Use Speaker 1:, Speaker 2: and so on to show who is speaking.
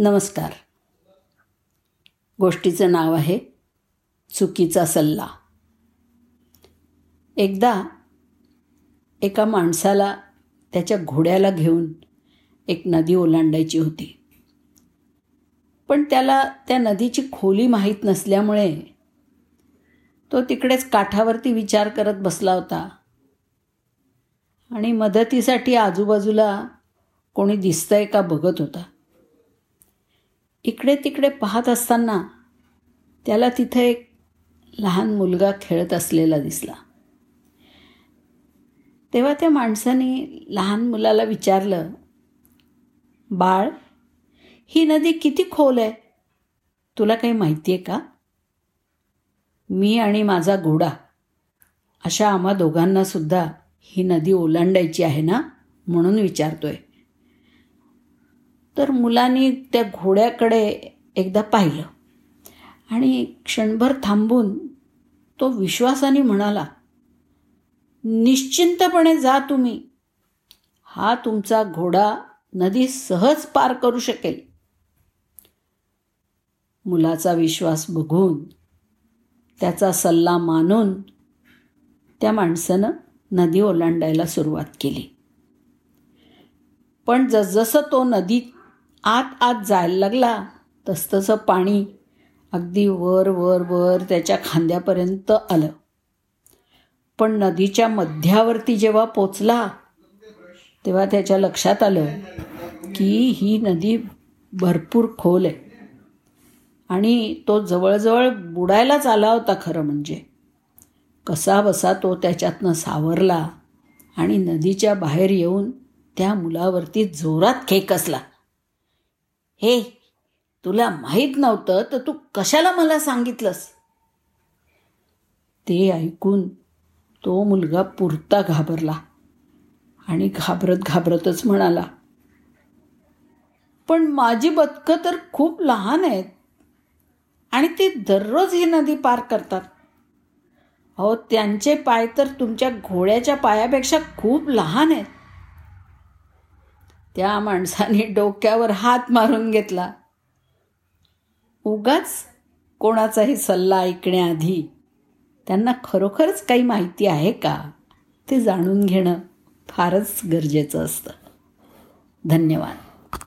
Speaker 1: नमस्कार. गोष्टीचं नाव आहे चुकीचा सल्ला. एकदा एका माणसाला त्याच्या घोड्याला घेऊन एक नदी ओलांडायची होती. पण त्याला त्या नदीची खोली माहीत नसल्यामुळे तो तिकडेच काठावरती विचार करत बसला होता. आणि मदतीसाठी आजूबाजूला कोणी दिसतंय का बघत होता. इकडे तिकडे पाहत असताना त्याला तिथं एक लहान मुलगा खेळत असलेला दिसला. तेव्हा त्या माणसाने लहान मुलाला विचारलं बाळ ही नदी किती खोल आहे? तुला काही माहिती आहे का? मी आणि माझा घोडा अशा आम्हा दोघांनासुद्धा ही नदी ओलांडायची आहे ना? म्हणून विचारतोय. तर मुलांनी त्या घोड्याकडे एकदा पाहिलं. आणि क्षणभर थांबून तो विश्वासाने म्हणाला निश्चिंतपणे जा तुम्ही. हा तुमचा घोडा नदी सहज पार करू शकेल. मुलाचा विश्वास बघून त्याचा सल्ला मानून त्या माणसानं नदी ओलांडायला सुरुवात केली. पण जसजसं तो नदीत आत आत जायला लागला. तसतसं पाणी अगदी वर वर वर त्याच्या खांद्यापर्यंत आलं. पण नदीच्या मध्यावरती जेव्हा पोचला तेव्हा त्याच्या लक्षात आलं की ही नदी भरपूर खोल आहे. आणि तो जवळजवळ बुडायलाच आला होता खरं म्हणजे. कसा बसा तो त्याच्यातनं सावरला आणि नदीच्या बाहेर येऊन त्या मुलावरती जोरात खेकसला. हे तुला माहीत नव्हतं तर तू कशाला मला सांगितलंस? ते ऐकून तो मुलगा पुरता घाबरला आणि घाबरत घाबरतच म्हणाला पण माझी बदकं तर खूप लहान आहेत आणि ती दररोज ही नदी पार करतात. अहो त्यांचे पाय तर तुमच्या घोड्याच्या पायापेक्षा खूप लहान आहेत. त्या माणसाने डोक्यावर हात मारून घेतला. उगाच कोणाचाही सल्ला ऐकण्याआधी त्यांना खरोखरच काही माहिती आहे का? ते जाणून घेणं फारच गरजेचं असतं. धन्यवाद.